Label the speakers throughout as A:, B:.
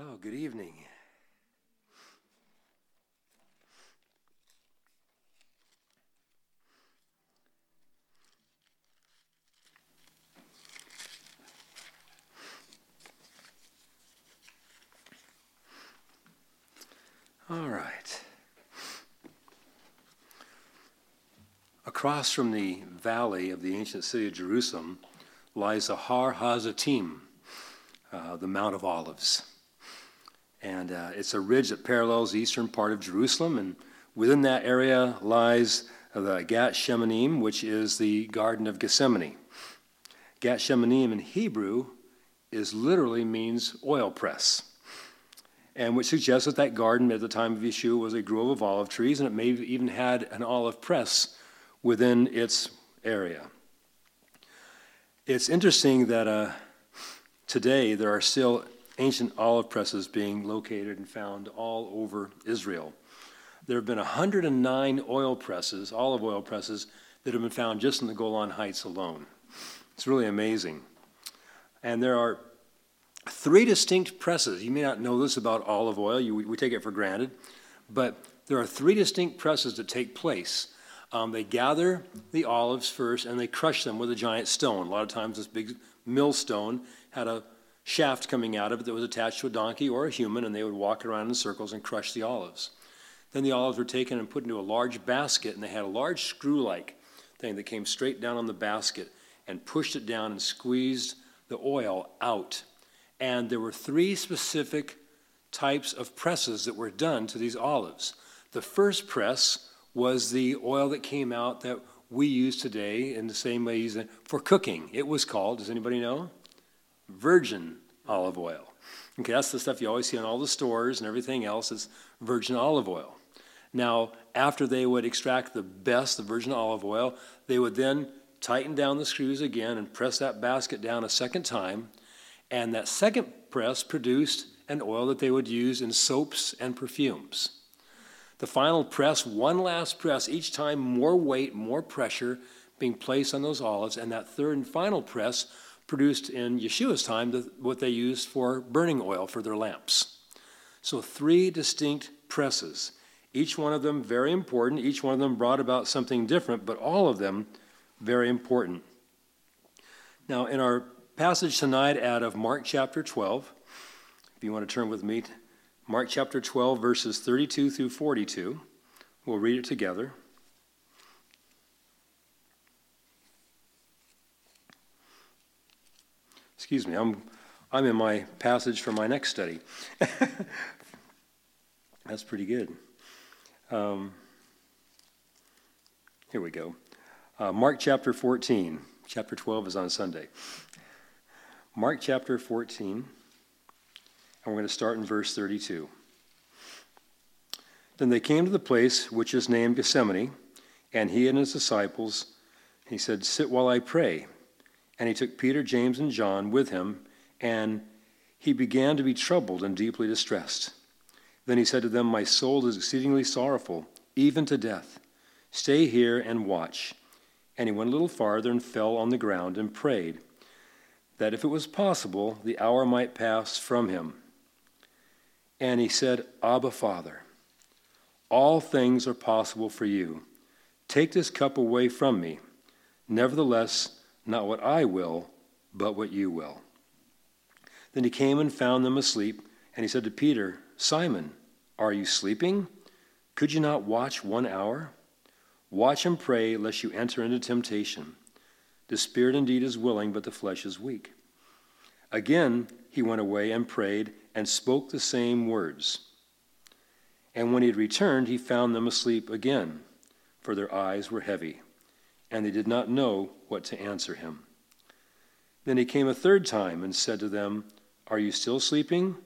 A: Oh, good evening. All right. Across from the valley of the ancient city of Jerusalem lies the Har Hazatim, uh, the Mount of Olives. And uh, it's a ridge that parallels the eastern part of Jerusalem. And within that area lies the Gat Shemanim, which is the Garden of Gethsemane. Gat Shemanim in Hebrew is literally means oil press and which suggests that that garden at the time of Yeshua was a grove of olive trees, and it may have even had an olive press within its area. It's interesting that uh, today there are still ancient olive presses being located and found all over Israel. There have been 109 oil presses, olive oil presses, that have been found just in the Golan Heights alone. It's really amazing. And there are three distinct presses. You may not know this about olive oil, you, we take it for granted, but there are three distinct presses that take place. Um, they gather the olives first and they crush them with a giant stone. A lot of times, this big millstone had a shaft coming out of it that was attached to a donkey or a human, and they would walk around in circles and crush the olives. Then the olives were taken and put into a large basket, and they had a large screw like thing that came straight down on the basket and pushed it down and squeezed the oil out and there were three specific types of presses that were done to these olives. The first press was the oil that came out that we use today in the same way for cooking. It was called, does anybody know? Virgin olive oil. Okay, that's the stuff you always see in all the stores and everything else is virgin olive oil. Now, after they would extract the best, the virgin olive oil, they would then tighten down the screws again and press that basket down a second time and that second press produced an oil that they would use in soaps and perfumes. The final press, one last press, each time more weight, more pressure being placed on those olives, and that third and final press produced in Yeshua's time the, what they used for burning oil for their lamps. So, three distinct presses, each one of them very important, each one of them brought about something different, but all of them very important. Now, in our passage tonight out of Mark chapter 12. If you want to turn with me, Mark chapter 12, verses 32 through 42. We'll read it together. Excuse me, I'm, I'm in my passage for my next study. That's pretty good. Um, here we go. Uh, Mark chapter 14. Chapter 12 is on Sunday. Mark chapter 14, and we're going to start in verse 32. Then they came to the place which is named Gethsemane, and he and his disciples, he said, Sit while I pray. And he took Peter, James, and John with him, and he began to be troubled and deeply distressed. Then he said to them, My soul is exceedingly sorrowful, even to death. Stay here and watch. And he went a little farther and fell on the ground and prayed that if it was possible, the hour might pass from him. And he said, Abba, Father, all things are possible for you. Take this cup away from me. Nevertheless, not what I will, but what you will. Then he came and found them asleep, and he said to Peter, Simon, are you sleeping? Could you not watch one hour? Watch and pray, lest you enter into temptation. The spirit indeed is willing, but the flesh is weak. Again, he went away and prayed and spoke the same words. And when he had returned, he found them asleep again, for their eyes were heavy, and they did not know what to answer him. Then he came a third time and said to them, Are you still sleeping?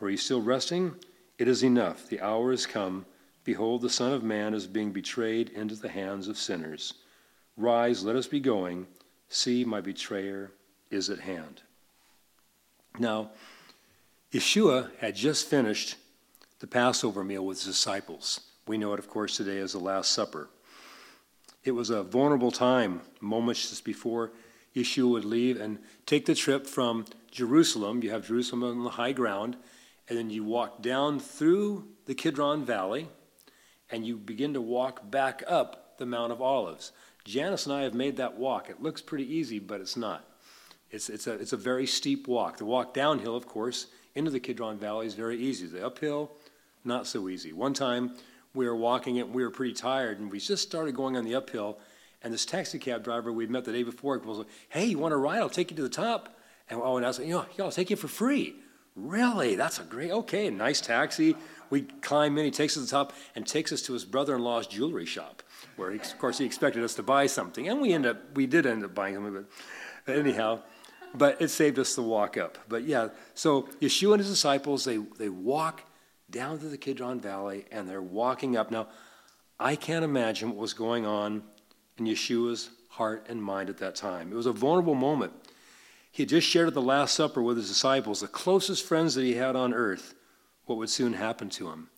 A: Are you still resting? It is enough. The hour is come. Behold, the Son of Man is being betrayed into the hands of sinners. Rise, let us be going. See, my betrayer is at hand. Now, Yeshua had just finished the Passover meal with his disciples. We know it, of course, today as the Last Supper. It was a vulnerable time, moments just before Yeshua would leave and take the trip from Jerusalem. You have Jerusalem on the high ground, and then you walk down through the Kidron Valley, and you begin to walk back up the Mount of Olives. Janice and I have made that walk. It looks pretty easy, but it's not. It's, it's, a, it's a very steep walk. The walk downhill, of course, into the Kidron Valley is very easy. The uphill, not so easy. One time we were walking it, we were pretty tired, and we just started going on the uphill, and this taxi cab driver we'd met the day before was like, Hey, you want to ride? I'll take you to the top. And, oh, and I was like, you know, I'll take you for free. Really? That's a great, okay, nice taxi. We climb in, he takes us to the top and takes us to his brother in law's jewelry shop, where, he, of course, he expected us to buy something. And we end up, we did end up buying something, but anyhow, but it saved us the walk up. But yeah, so Yeshua and his disciples, they, they walk down to the Kidron Valley and they're walking up. Now, I can't imagine what was going on in Yeshua's heart and mind at that time. It was a vulnerable moment. He had just shared at the Last Supper with his disciples, the closest friends that he had on earth, what would soon happen to him.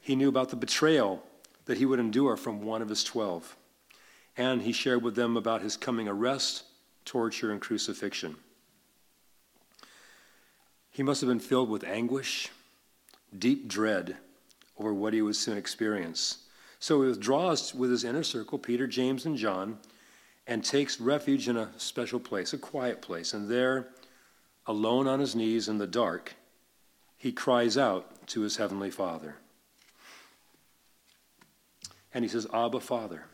A: He knew about the betrayal that he would endure from one of his twelve. And he shared with them about his coming arrest, torture, and crucifixion. He must have been filled with anguish, deep dread over what he would soon experience. So he withdraws with his inner circle, Peter, James, and John, and takes refuge in a special place, a quiet place. And there, alone on his knees in the dark, he cries out to his heavenly Father. And he says, Abba, Father,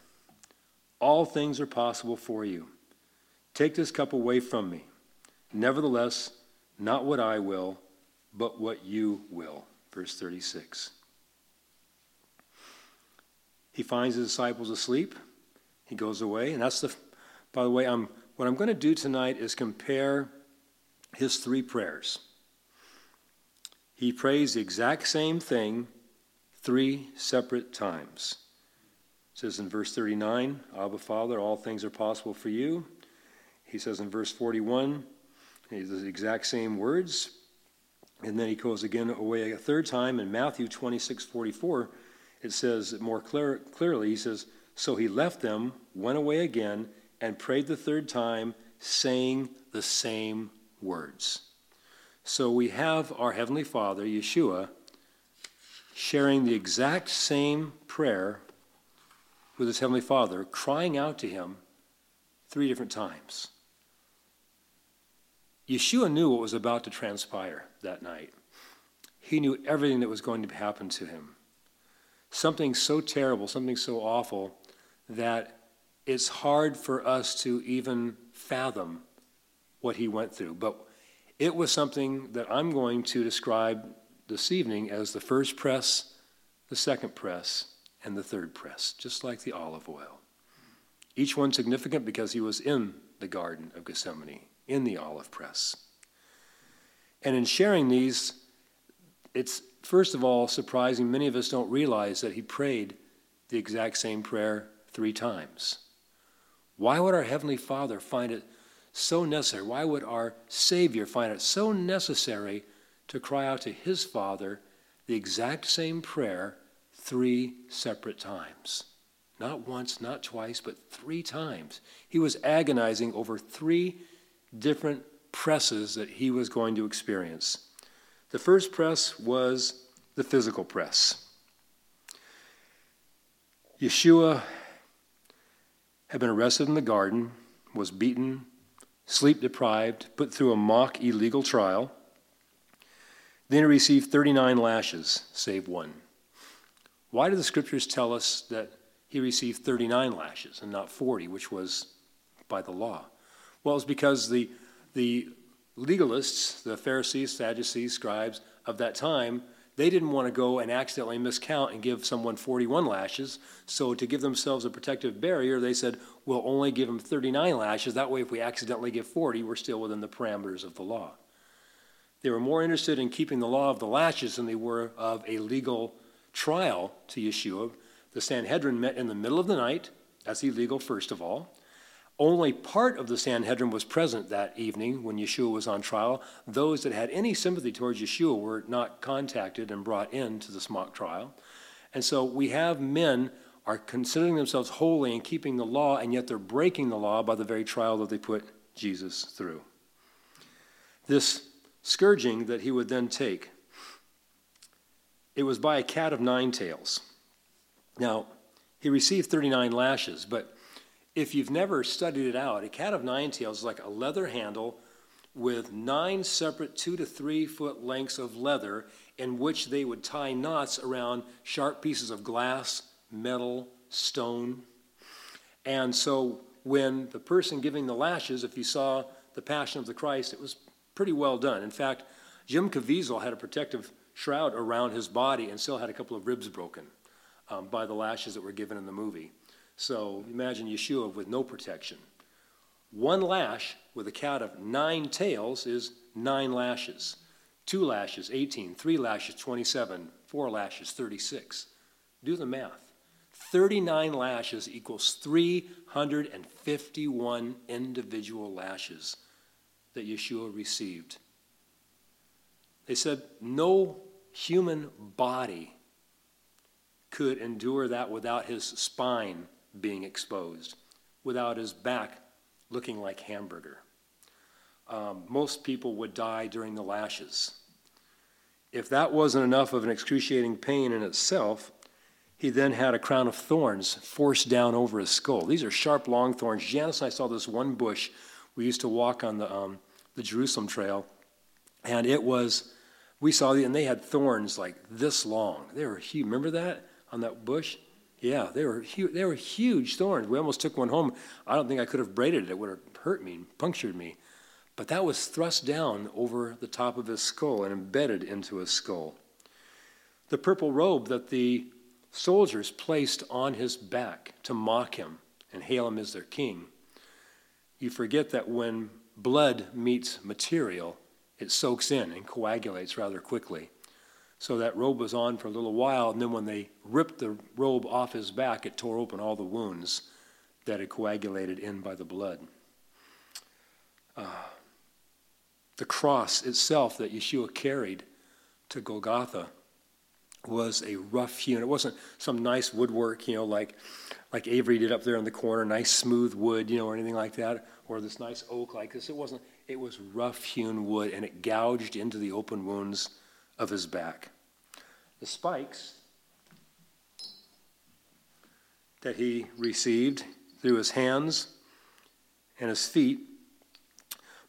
A: all things are possible for you. Take this cup away from me. Nevertheless, not what I will, but what you will. Verse 36. He finds his disciples asleep he goes away, and that's the. By the way, I'm, what I'm going to do tonight is compare his three prayers. He prays the exact same thing three separate times. It says in verse 39, Abba Father, all things are possible for you. He says in verse 41, the exact same words. And then he goes again away a third time. In Matthew 26, 44, it says more clear, clearly, he says, so he left them, went away again, and prayed the third time, saying the same words. So we have our Heavenly Father, Yeshua, sharing the exact same prayer with his Heavenly Father, crying out to him three different times. Yeshua knew what was about to transpire that night. He knew everything that was going to happen to him. Something so terrible, something so awful that it's hard for us to even fathom what he went through. But it was something that I'm going to describe this evening as the first press, the second press, and the third press, just like the olive oil. Each one significant because he was in the Garden of Gethsemane, in the olive press. And in sharing these, it's first of all surprising many of us don't realize that he prayed the exact same prayer three times. Why would our Heavenly Father find it so necessary? Why would our Savior find it so necessary to cry out to His Father the exact same prayer three separate times? Not once, not twice, but three times. He was agonizing over three different presses that he was going to experience. The first press was the physical press. Yeshua had been arrested in the garden, was beaten, sleep deprived, put through a mock illegal trial. Then he received 39 lashes, save one. Why do the scriptures tell us that he received 39 lashes and not 40, which was by the law? Well, it's because the, the legalists, the Pharisees, Sadducees, scribes of that time, they didn't want to go and accidentally miscount and give someone 41 lashes. So, to give themselves a protective barrier, they said, we'll only give them 39 lashes. That way, if we accidentally give 40, we're still within the parameters of the law. They were more interested in keeping the law of the lashes than they were of a legal trial to Yeshua. The Sanhedrin met in the middle of the night. That's illegal, first of all. Only part of the Sanhedrin was present that evening when Yeshua was on trial. Those that had any sympathy towards Yeshua were not contacted and brought into this mock trial. And so we have men are considering themselves holy and keeping the law, and yet they're breaking the law by the very trial that they put Jesus through. This scourging that he would then take It was by a cat of nine tails. Now, he received 39 lashes, but if you've never studied it out, a cat of nine tails is like a leather handle with nine separate two to three foot lengths of leather in which they would tie knots around sharp pieces of glass, metal, stone. And so when the person giving the lashes, if you saw the Passion of the Christ, it was pretty well done. In fact, Jim Caviezel had a protective shroud around his body and still had a couple of ribs broken um, by the lashes that were given in the movie. So imagine Yeshua with no protection. One lash with a cat of nine tails is nine lashes. Two lashes, 18. Three lashes, 27. Four lashes, 36. Do the math. 39 lashes equals 351 individual lashes that Yeshua received. They said no human body could endure that without his spine being exposed, without his back looking like hamburger. Um, most people would die during the lashes. If that wasn't enough of an excruciating pain in itself, he then had a crown of thorns forced down over his skull. These are sharp, long thorns. Janice and I saw this one bush. We used to walk on the, um, the Jerusalem Trail, and it was, we saw and they had thorns like this long. They were huge. Remember that on that bush? Yeah, they were huge. They were huge thorns. We almost took one home. I don't think I could have braided it. It would have hurt me, punctured me. But that was thrust down over the top of his skull and embedded into his skull. The purple robe that the soldiers placed on his back to mock him and hail him as their king. You forget that when blood meets material, it soaks in and coagulates rather quickly. So that robe was on for a little while, and then when they ripped the robe off his back, it tore open all the wounds that had coagulated in by the blood. Uh, the cross itself that Yeshua carried to Golgotha was a rough hewn. It wasn't some nice woodwork, you know, like like Avery did up there in the corner, nice smooth wood, you know, or anything like that, or this nice oak like this. It wasn't. It was rough hewn wood, and it gouged into the open wounds of his back. The spikes that he received through his hands and his feet.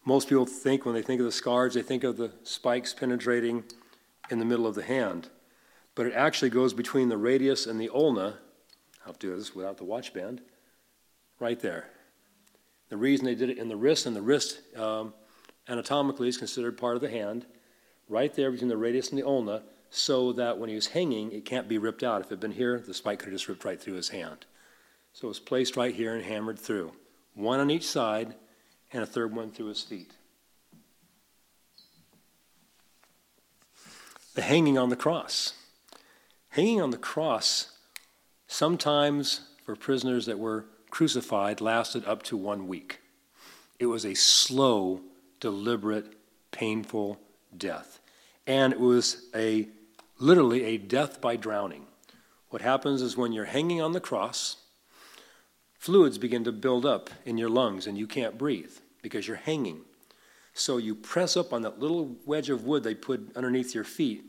A: Most people think, when they think of the scars, they think of the spikes penetrating in the middle of the hand. But it actually goes between the radius and the ulna. I'll do this without the watch band. Right there. The reason they did it in the wrist, and the wrist um, anatomically is considered part of the hand right there between the radius and the ulna, so that when he was hanging, it can't be ripped out. If it had been here, the spike could have just ripped right through his hand. So it was placed right here and hammered through. One on each side, and a third one through his feet. The hanging on the cross. Hanging on the cross, sometimes for prisoners that were crucified, lasted up to one week. It was a slow, deliberate, painful death. And it was a literally a death by drowning. What happens is when you're hanging on the cross, fluids begin to build up in your lungs and you can't breathe because you're hanging. So you press up on that little wedge of wood they put underneath your feet,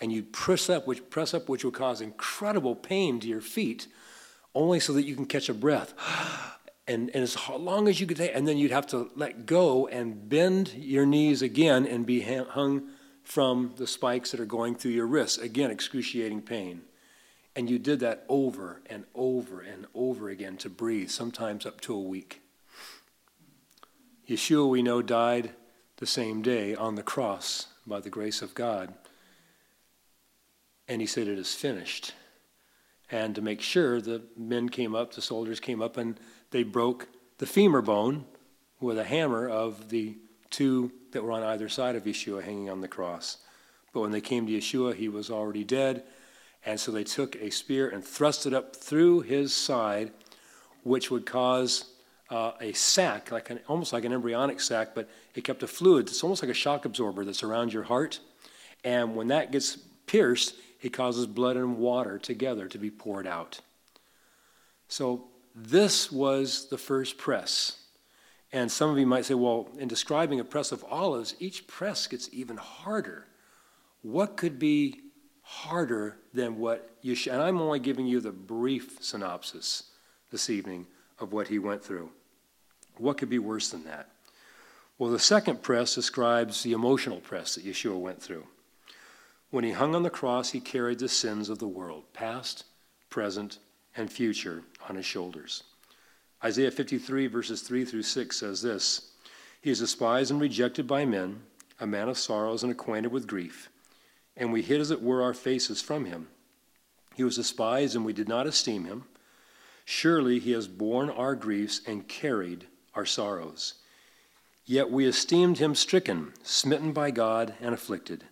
A: and you press up, which press up, which will cause incredible pain to your feet, only so that you can catch a breath. And, and as long as you could take, and then you'd have to let go and bend your knees again and be hung from the spikes that are going through your wrists. Again, excruciating pain. And you did that over and over and over again to breathe, sometimes up to a week. Yeshua, we know, died the same day on the cross by the grace of God. And he said, It is finished. And to make sure, the men came up, the soldiers came up, and they broke the femur bone with a hammer of the two that were on either side of Yeshua hanging on the cross. But when they came to Yeshua, he was already dead. And so they took a spear and thrust it up through his side, which would cause uh, a sac, like an, almost like an embryonic sac, but it kept a fluid. It's almost like a shock absorber that's around your heart. And when that gets pierced, it causes blood and water together to be poured out. So this was the first press. And some of you might say, well, in describing a press of olives, each press gets even harder. What could be harder than what you. And I'm only giving you the brief synopsis this evening of what he went through. What could be worse than that? Well, the second press describes the emotional press that Yeshua went through. When he hung on the cross, he carried the sins of the world, past, present, and future, on his shoulders. Isaiah 53, verses 3 through 6 says this He is despised and rejected by men, a man of sorrows and acquainted with grief, and we hid, as it were, our faces from him. He was despised, and we did not esteem him. Surely he has borne our griefs and carried our sorrows. Yet we esteemed him stricken, smitten by God, and afflicted.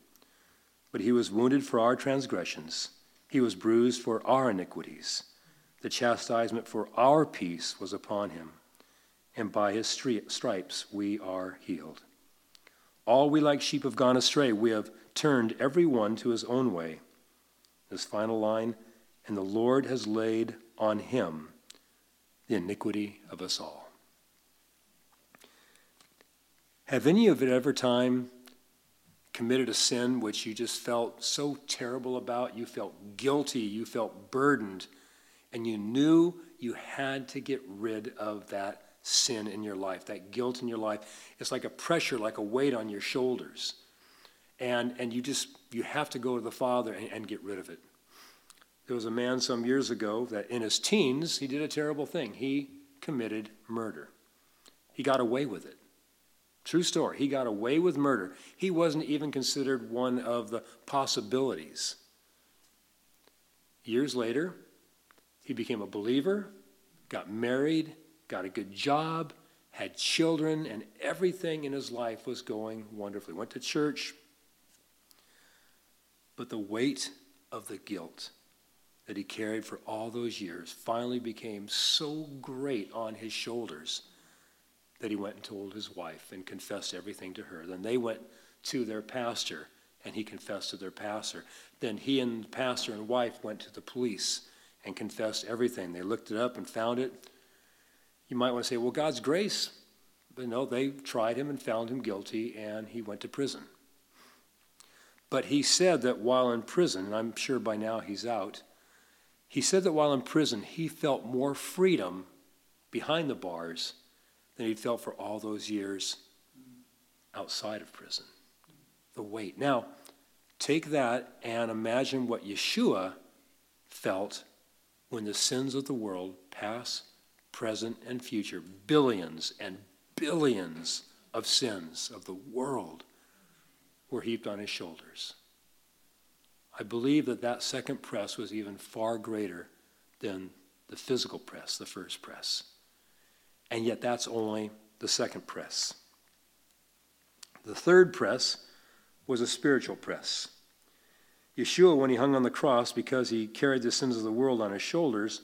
A: But he was wounded for our transgressions, he was bruised for our iniquities. The chastisement for our peace was upon him, and by his stripes we are healed. All we like sheep have gone astray. We have turned every one to his own way. This final line, and the Lord has laid on him the iniquity of us all. Have any of you ever time committed a sin which you just felt so terrible about? You felt guilty, you felt burdened, and you knew you had to get rid of that sin in your life, that guilt in your life. It's like a pressure, like a weight on your shoulders. And, and you just, you have to go to the Father and, and get rid of it. There was a man some years ago that in his teens, he did a terrible thing. He committed murder. He got away with it. True story. He got away with murder. He wasn't even considered one of the possibilities. Years later, he became a believer, got married, got a good job, had children, and everything in his life was going wonderfully. Went to church. But the weight of the guilt that he carried for all those years finally became so great on his shoulders that he went and told his wife and confessed everything to her. Then they went to their pastor and he confessed to their pastor. Then he and the pastor and wife went to the police and confessed everything. They looked it up and found it. You might want to say, well, God's grace. But no, they tried him and found him guilty and he went to prison. But he said that while in prison, and I'm sure by now he's out, he said that while in prison, he felt more freedom behind the bars than he'd felt for all those years outside of prison. The weight. Now, take that and imagine what Yeshua felt when the sins of the world, past, present, and future, billions and billions of sins of the world, were heaped on his shoulders. I believe that that second press was even far greater than the physical press, the first press. And yet, that's only the second press. The third press was a spiritual press. Yeshua, when he hung on the cross, because he carried the sins of the world on his shoulders,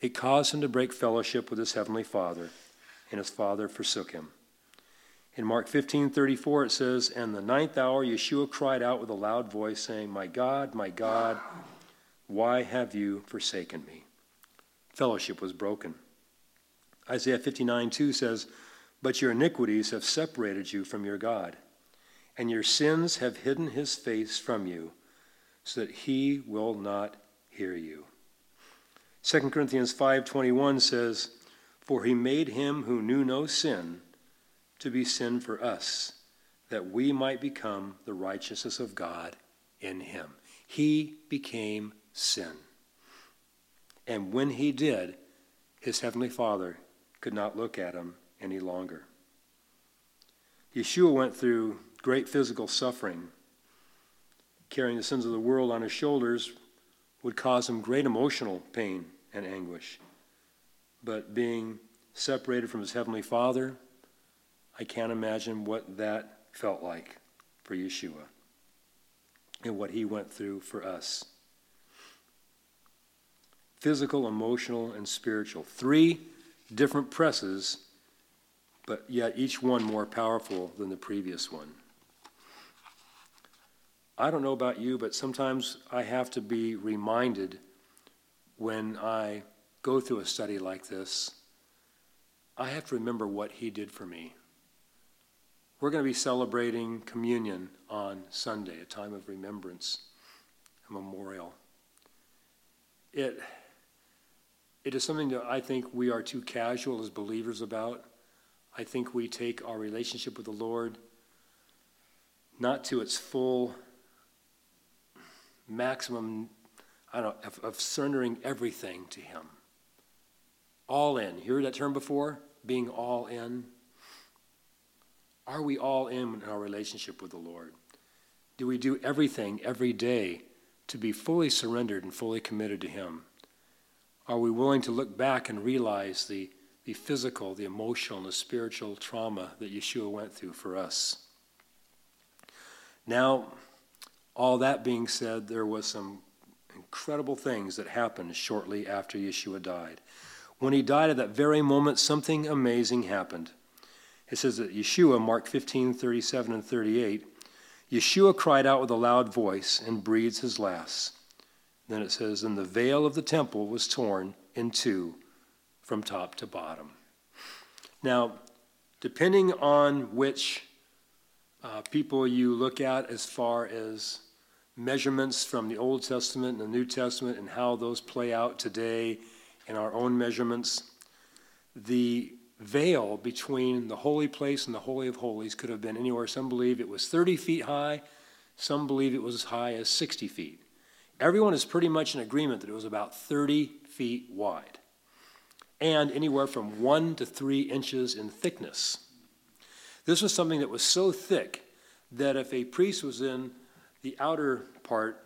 A: it caused him to break fellowship with his heavenly Father, and his Father forsook him. In Mark 15 34, it says, And the ninth hour, Yeshua cried out with a loud voice, saying, My God, my God, why have you forsaken me? Fellowship was broken. Isaiah 59 2 says, But your iniquities have separated you from your God, and your sins have hidden his face from you, so that he will not hear you. 2 Corinthians 5:21 says, "For he made him who knew no sin to be sin for us, that we might become the righteousness of God in him." He became sin. And when he did, his heavenly Father could not look at him any longer. Yeshua went through great physical suffering. Carrying the sins of the world on his shoulders would cause him great emotional pain and anguish. But being separated from his heavenly Father, I can't imagine what that felt like for Yeshua and what he went through for us. Physical, emotional, and spiritual. Three different presses, but yet each one more powerful than the previous one. I don't know about you, but sometimes I have to be reminded when I go through a study like this, I have to remember what he did for me. We're going to be celebrating communion on Sunday, a time of remembrance. a memorial. It, it is something that I think we are too casual as believers about. I think we take our relationship with the Lord not to its full maximum, I don't know, of, of surrendering everything to Him. All in. You heard that term before? Being all in. Are we all in in our relationship with the Lord? Do we do everything every day to be fully surrendered and fully committed to Him? Are we willing to look back and realize the, the physical, the emotional, and the spiritual trauma that Yeshua went through for us? Now, all that being said, there was some incredible things that happened shortly after Yeshua died. When he died at that very moment, something amazing happened. It says that Yeshua, Mark 15, 37 and 38, Yeshua cried out with a loud voice and breathed his last. Then it says, And the veil of the temple was torn in two from top to bottom. Now, depending on which uh, people you look at as far as measurements from the Old Testament and the New Testament and how those play out today in our own measurements, the veil between the holy place and the Holy of Holies could have been anywhere. Some believe it was 30 feet high, some believe it was as high as 60 feet. Everyone is pretty much in agreement that it was about 30 feet wide and anywhere from one to three inches in thickness. This was something that was so thick that if a priest was in the outer part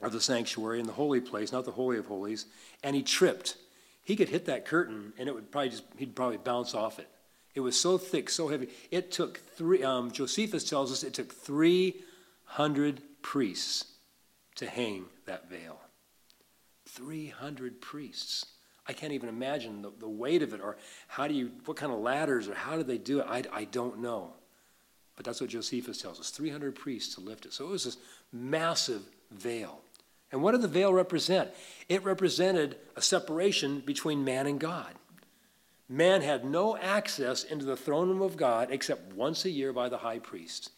A: of the sanctuary in the holy place, not the Holy of Holies, and he tripped, he could hit that curtain and it would probably just, he'd probably bounce off it. It was so thick, so heavy. It took three, um, Josephus tells us it took 300 priests to hang that veil. 300 priests. I can't even imagine the, the weight of it or how do you, what kind of ladders or how did they do it? I, I don't know. But that's what Josephus tells us 300 priests to lift it. So it was this massive veil. And what did the veil represent? It represented a separation between man and God. Man had no access into the throne room of God except once a year by the high priest.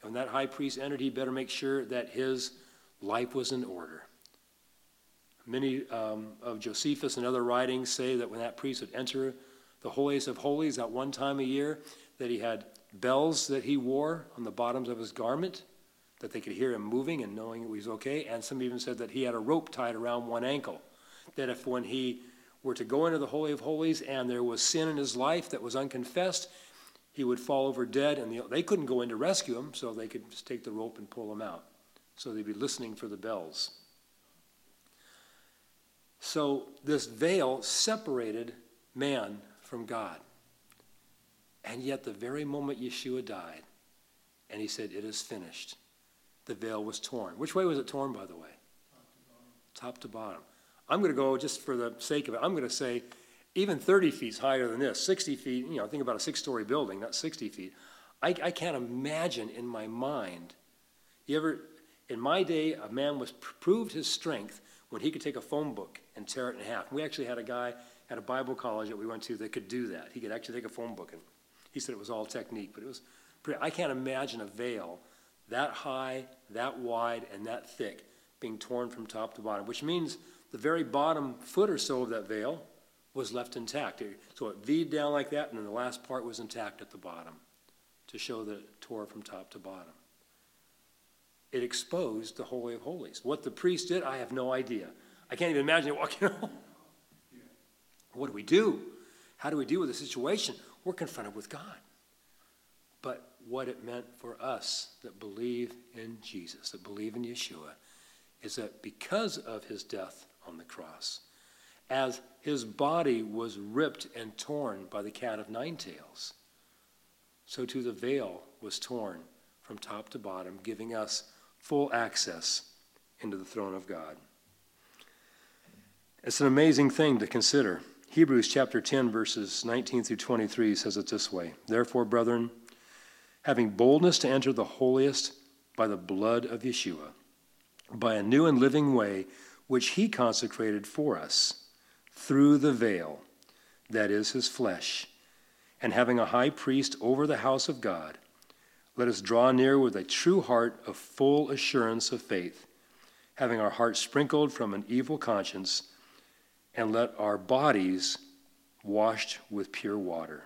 A: And when that high priest entered, he better make sure that his life was in order. Many um, of Josephus and other writings say that when that priest would enter the holiest of holies at one time a year, that he had bells that he wore on the bottoms of his garment, that they could hear him moving and knowing he was okay. And some even said that he had a rope tied around one ankle, that if when he were to go into the Holy of Holies and there was sin in his life that was unconfessed, he would fall over dead, and the, they couldn't go in to rescue him, so they could just take the rope and pull him out. So they'd be listening for the bells. So this veil separated man from God. And yet, the very moment Yeshua died, and he said, It is finished, the veil was torn. Which way was it torn, by the way? Top to bottom. I'm going to go, just for the sake of it, I'm going to say even 30 feet higher than this. 60 feet, you know, think about a six story building, not 60 feet. I, I can't imagine in my mind. You ever, in my day, a man was proved his strength when he could take a phone book and tear it in half. We actually had a guy at a Bible college that we went to that could do that. He could actually take a phone book and he said it was all technique, but it was pretty. I can't imagine a veil that high, that wide, and that thick being torn from top to bottom, which means the very bottom foot or so of that veil was left intact. So it V'd down like that, and then the last part was intact at the bottom to show that it tore from top to bottom it exposed the Holy of Holies. What the priest did, I have no idea. I can't even imagine it walking home. What do we do? How do we deal with the situation? We're confronted with God. But what it meant for us that believe in Jesus, that believe in Yeshua, is that because of his death on the cross, as his body was ripped and torn by the cat of nine tails, so too the veil was torn from top to bottom, giving us full access into the throne of God. It's an amazing thing to consider. Hebrews chapter 10, verses 19 through 23 says it this way Therefore, brethren, having boldness to enter the holiest by the blood of Yeshua, by a new and living way which he consecrated for us through the veil, that is his flesh, and having a high priest over the house of God, let us draw near with a true heart of full assurance of faith, having our hearts sprinkled from an evil conscience, and let our bodies washed with pure water.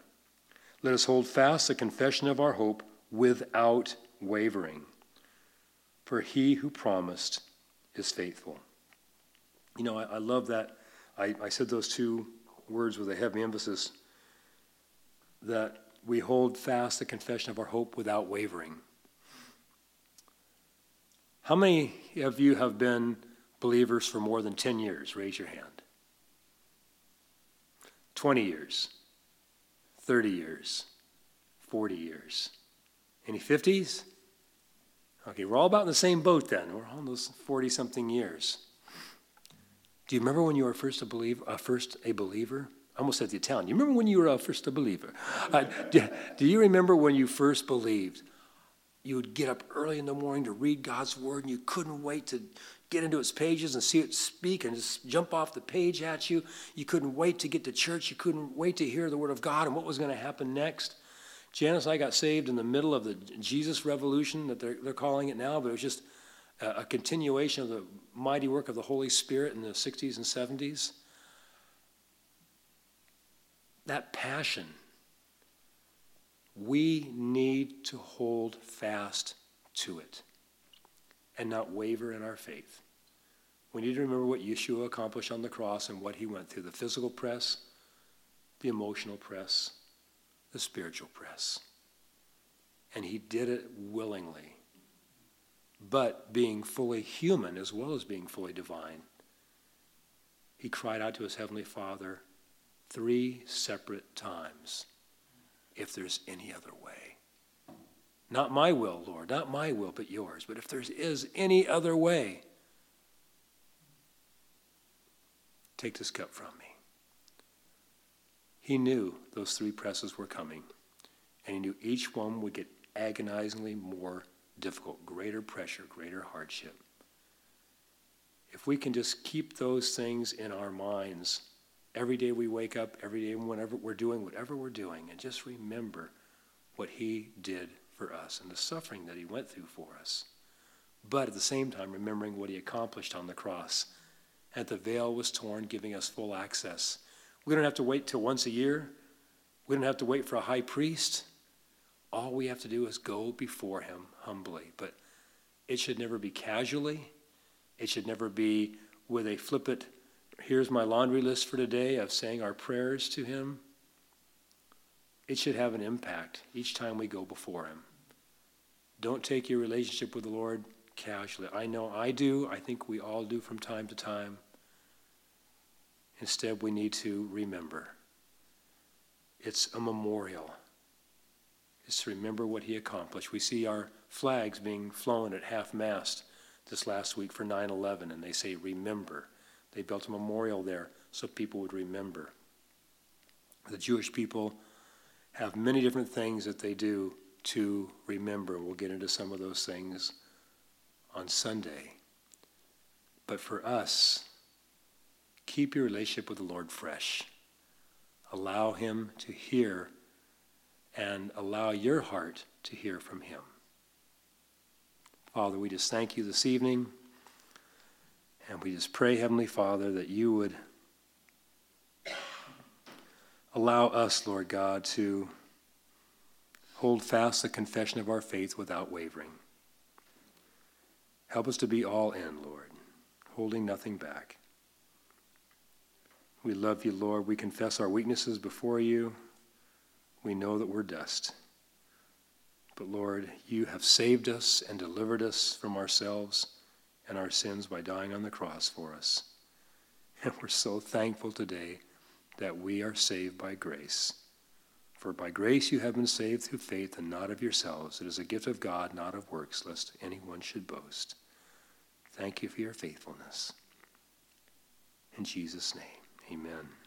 A: Let us hold fast the confession of our hope without wavering. For he who promised is faithful. You know, I, I love that. I, I said those two words with a heavy emphasis that we hold fast the confession of our hope without wavering. How many of you have been believers for more than 10 years? Raise your hand. 20 years, 30 years, 40 years. Any 50s? Okay, we're all about in the same boat then. We're all in those 40 something years. Do you remember when you were first a believer? Uh, first a believer? I almost said the Italian. You remember when you were uh, first a believer? Uh, do, do you remember when you first believed? you would get up early in the morning to read God's word, and you couldn't wait to get into its pages and see it speak and just jump off the page at you. You couldn't wait to get to church. You couldn't wait to hear the word of God and what was going to happen next. Janice and I got saved in the middle of the Jesus Revolution that they're, they're calling it now, but it was just a, a continuation of the mighty work of the Holy Spirit in the 60s and 70s. That passion we need to hold fast to it and not waver in our faith. We need to remember what Yeshua accomplished on the cross and what he went through the physical press, the emotional press, the spiritual press. And he did it willingly. But being fully human as well as being fully divine, he cried out to his heavenly Father three separate times if there's any other way. Not my will, Lord, not my will, but yours. But if there is any other way, take this cup from me. He knew those three presses were coming, and he knew each one would get agonizingly more difficult, greater pressure, greater hardship. If we can just keep those things in our minds, every day we wake up, every day whenever we're doing whatever we're doing, and just remember what He did for us and the suffering that He went through for us. But at the same time, remembering what He accomplished on the cross. And the veil was torn, giving us full access. We don't have to wait till once a year. We don't have to wait for a high priest. All we have to do is go before Him humbly. But it should never be casually. It should never be with a flippant here's my laundry list for today of saying our prayers to Him, it should have an impact each time we go before Him. Don't take your relationship with the Lord casually. I know I do. I think we all do from time to time. Instead, we need to remember. It's a memorial. It's to remember what he accomplished. We see our flags being flown at half mast this last week for 9 11, and they say, Remember. They built a memorial there so people would remember. The Jewish people have many different things that they do to remember. We'll get into some of those things on Sunday. But for us, keep your relationship with the Lord fresh. Allow Him to hear and allow your heart to hear from Him. Father, we just thank you this evening. And we just pray, Heavenly Father, that you would allow us, Lord God, to hold fast the confession of our faith without wavering. Help us to be all in, Lord, holding nothing back. We love you, Lord. We confess our weaknesses before you. We know that we're dust. But Lord, you have saved us and delivered us from ourselves and our sins by dying on the cross for us. And we're so thankful today that we are saved by grace. For by grace you have been saved through faith and not of yourselves. It is a gift of God, not of works, lest anyone should boast. Thank you for your faithfulness. In Jesus' name, amen.